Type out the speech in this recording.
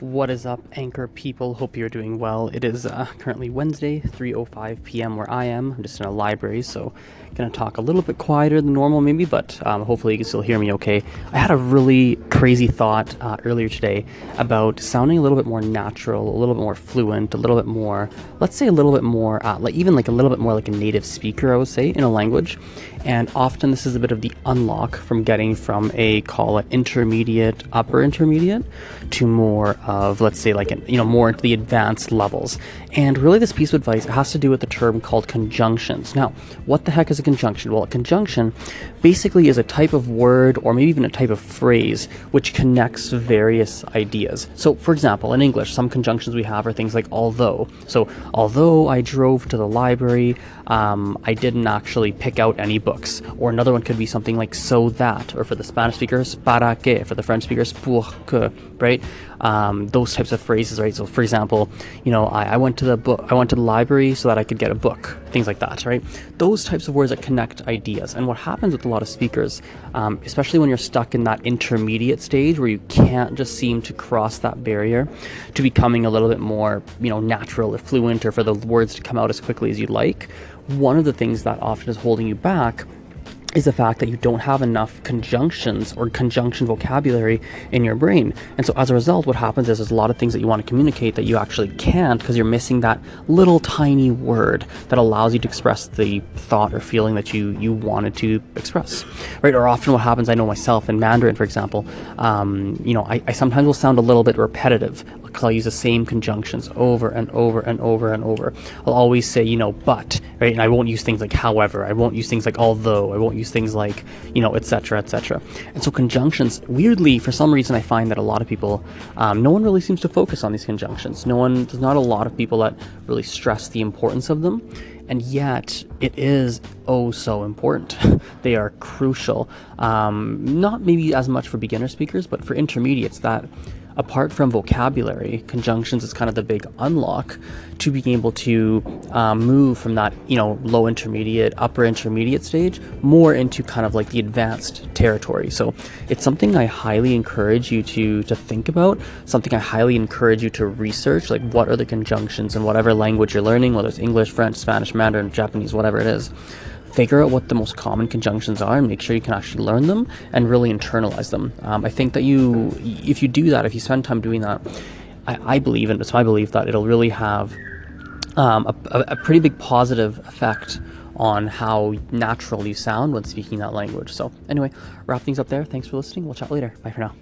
What is up, Anchor people? Hope you're doing well. It is uh, currently Wednesday, 3:05 p.m. where I am. I'm just in a library, so gonna talk a little bit quieter than normal, maybe, but um, hopefully you can still hear me okay. I had a really crazy thought uh, earlier today about sounding a little bit more natural, a little bit more fluent, a little bit more, let's say, a little bit more, uh, like even like a little bit more like a native speaker, I would say, in a language. And often this is a bit of the unlock from getting from a call it intermediate, upper intermediate, to more of let's say like you know more into the advanced levels. And really, this piece of advice has to do with the term called conjunctions. Now, what the heck is a conjunction? Well, a conjunction basically is a type of word or maybe even a type of phrase which connects various ideas. So, for example, in English, some conjunctions we have are things like although. So, although I drove to the library, um, I didn't actually pick out any books. Or another one could be something like so that, or for the Spanish speakers, para que, for the French speakers, pour que, right? Um, those types of phrases, right? So, for example, you know, I, I went to the book, I went to the library so that I could get a book, things like that, right? Those types of words that connect ideas. And what happens with a lot of speakers, um, especially when you're stuck in that intermediate stage where you can't just seem to cross that barrier to becoming a little bit more, you know, natural or fluent or for the words to come out as quickly as you'd like, one of the things that often is holding you back is the fact that you don't have enough conjunctions or conjunction vocabulary in your brain. And so as a result, what happens is there's a lot of things that you want to communicate that you actually can't because you're missing that little tiny word that allows you to express the thought or feeling that you, you wanted to express. Right? Or often what happens, I know myself in Mandarin, for example, um, you know, I, I sometimes will sound a little bit repetitive because I'll use the same conjunctions over and over and over and over. I'll always say, you know, but, right? And I won't use things like however. I won't use things like although. I won't use things like, you know, etc., etc. And so conjunctions, weirdly, for some reason, I find that a lot of people, um, no one really seems to focus on these conjunctions. No one, there's not a lot of people that really stress the importance of them. And yet, it is oh so important. they are crucial. Um, not maybe as much for beginner speakers, but for intermediates that apart from vocabulary, conjunctions is kind of the big unlock to being able to um, move from that, you know, low intermediate, upper intermediate stage more into kind of like the advanced territory. So it's something I highly encourage you to to think about. Something I highly encourage you to research. Like what are the conjunctions in whatever language you're learning, whether it's English, French, Spanish, Mandarin, Japanese, whatever it is figure out what the most common conjunctions are and make sure you can actually learn them and really internalize them. Um, I think that you, if you do that, if you spend time doing that, I, I believe, and it's my belief that it'll really have um, a, a pretty big positive effect on how natural you sound when speaking that language. So, anyway, wrap things up there. Thanks for listening. We'll chat later. Bye for now.